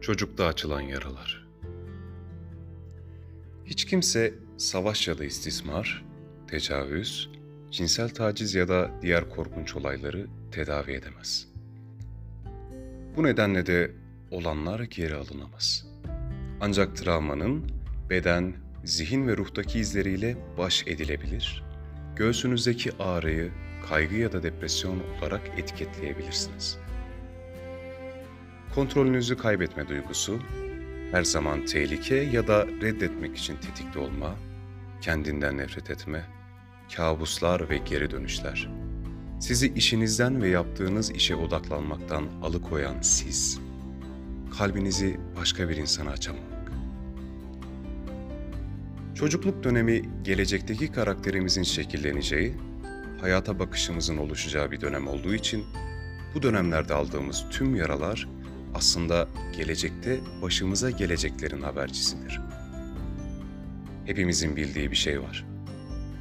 Çocukta açılan yaralar. Hiç kimse savaş ya da istismar, tecavüz, cinsel taciz ya da diğer korkunç olayları tedavi edemez. Bu nedenle de olanlar geri alınamaz. Ancak travmanın beden, zihin ve ruhtaki izleriyle baş edilebilir, göğsünüzdeki ağrıyı kaygı ya da depresyon olarak etiketleyebilirsiniz. Kontrolünüzü kaybetme duygusu, her zaman tehlike ya da reddetmek için tetikte olma, kendinden nefret etme, kabuslar ve geri dönüşler. Sizi işinizden ve yaptığınız işe odaklanmaktan alıkoyan siz, kalbinizi başka bir insana açamamak. Çocukluk dönemi gelecekteki karakterimizin şekilleneceği, hayata bakışımızın oluşacağı bir dönem olduğu için bu dönemlerde aldığımız tüm yaralar aslında gelecekte başımıza geleceklerin habercisidir. Hepimizin bildiği bir şey var.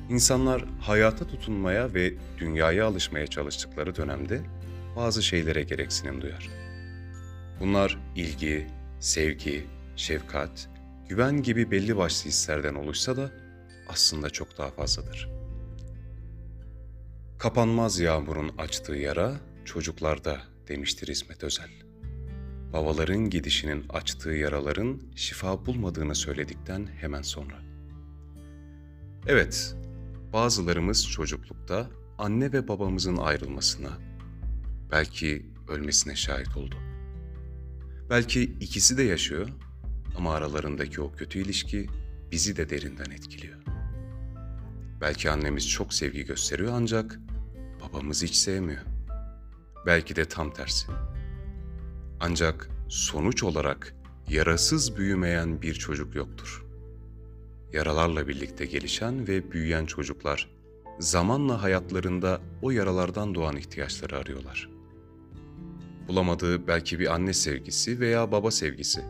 İnsanlar hayata tutunmaya ve dünyaya alışmaya çalıştıkları dönemde bazı şeylere gereksinim duyar. Bunlar ilgi, sevgi, şefkat, güven gibi belli başlı hislerden oluşsa da aslında çok daha fazladır. Kapanmaz yağmurun açtığı yara çocuklarda demiştir İsmet Özel. Babaların gidişinin açtığı yaraların şifa bulmadığını söyledikten hemen sonra. Evet, bazılarımız çocuklukta anne ve babamızın ayrılmasına, belki ölmesine şahit oldu. Belki ikisi de yaşıyor ama aralarındaki o kötü ilişki bizi de derinden etkiliyor. Belki annemiz çok sevgi gösteriyor ancak babamız hiç sevmiyor. Belki de tam tersi. Ancak sonuç olarak yarasız büyümeyen bir çocuk yoktur. Yaralarla birlikte gelişen ve büyüyen çocuklar zamanla hayatlarında o yaralardan doğan ihtiyaçları arıyorlar. Bulamadığı belki bir anne sevgisi veya baba sevgisi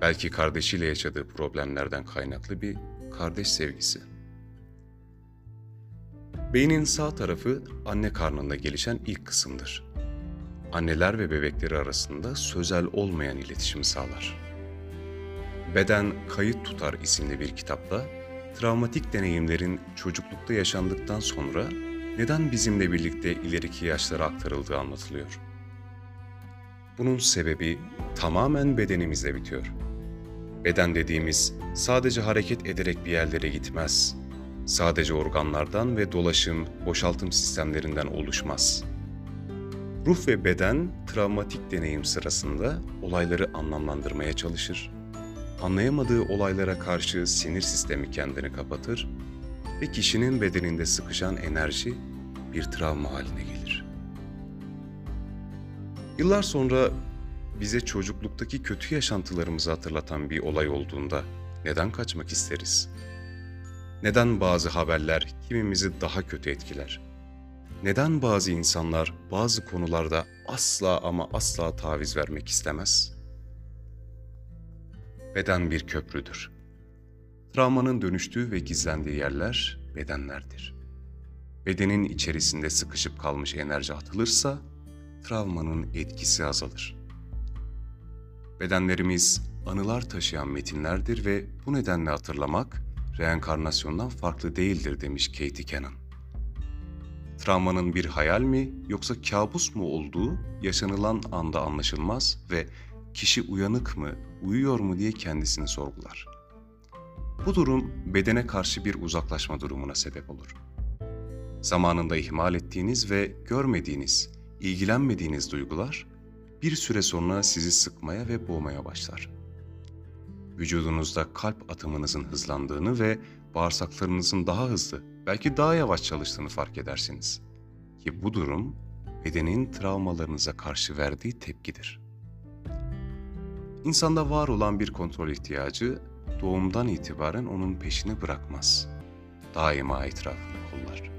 Belki kardeşiyle yaşadığı problemlerden kaynaklı bir kardeş sevgisi. Beynin sağ tarafı anne karnında gelişen ilk kısımdır. Anneler ve bebekleri arasında sözel olmayan iletişimi sağlar. Beden Kayıt Tutar isimli bir kitapta travmatik deneyimlerin çocuklukta yaşandıktan sonra neden bizimle birlikte ileriki yaşlara aktarıldığı anlatılıyor. Bunun sebebi tamamen bedenimizde bitiyor. Beden dediğimiz sadece hareket ederek bir yerlere gitmez. Sadece organlardan ve dolaşım, boşaltım sistemlerinden oluşmaz. Ruh ve beden travmatik deneyim sırasında olayları anlamlandırmaya çalışır. Anlayamadığı olaylara karşı sinir sistemi kendini kapatır ve kişinin bedeninde sıkışan enerji bir travma haline gelir. Yıllar sonra bize çocukluktaki kötü yaşantılarımızı hatırlatan bir olay olduğunda neden kaçmak isteriz? Neden bazı haberler kimimizi daha kötü etkiler? Neden bazı insanlar bazı konularda asla ama asla taviz vermek istemez? Beden bir köprüdür. Travmanın dönüştüğü ve gizlendiği yerler bedenlerdir. Bedenin içerisinde sıkışıp kalmış enerji atılırsa travmanın etkisi azalır. Bedenlerimiz anılar taşıyan metinlerdir ve bu nedenle hatırlamak reenkarnasyondan farklı değildir demiş Katie Cannon. Travmanın bir hayal mi yoksa kabus mu olduğu yaşanılan anda anlaşılmaz ve kişi uyanık mı, uyuyor mu diye kendisini sorgular. Bu durum bedene karşı bir uzaklaşma durumuna sebep olur. Zamanında ihmal ettiğiniz ve görmediğiniz, ilgilenmediğiniz duygular bir süre sonra sizi sıkmaya ve boğmaya başlar. Vücudunuzda kalp atımınızın hızlandığını ve bağırsaklarınızın daha hızlı, belki daha yavaş çalıştığını fark edersiniz. Ki bu durum bedenin travmalarınıza karşı verdiği tepkidir. İnsanda var olan bir kontrol ihtiyacı doğumdan itibaren onun peşini bırakmaz. Daima etrafını kollar.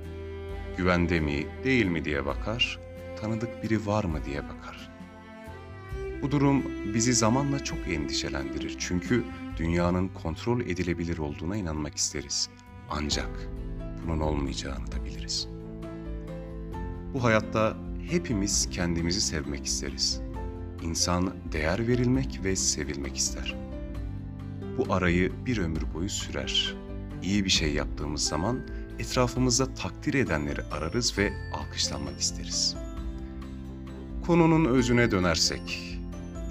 Güvende mi, değil mi diye bakar, tanıdık biri var mı diye bakar. Bu durum bizi zamanla çok endişelendirir çünkü dünyanın kontrol edilebilir olduğuna inanmak isteriz. Ancak bunun olmayacağını da biliriz. Bu hayatta hepimiz kendimizi sevmek isteriz. İnsan değer verilmek ve sevilmek ister. Bu arayı bir ömür boyu sürer. İyi bir şey yaptığımız zaman etrafımızda takdir edenleri ararız ve alkışlanmak isteriz. Konunun özüne dönersek,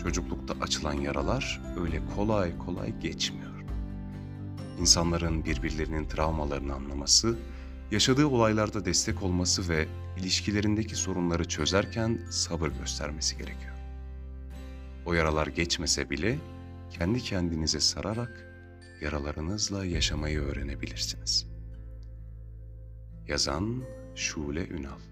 çocuklukta açılan yaralar öyle kolay kolay geçmiyor. İnsanların birbirlerinin travmalarını anlaması, yaşadığı olaylarda destek olması ve ilişkilerindeki sorunları çözerken sabır göstermesi gerekiyor. O yaralar geçmese bile kendi kendinize sararak yaralarınızla yaşamayı öğrenebilirsiniz. Yazan Şule Ünal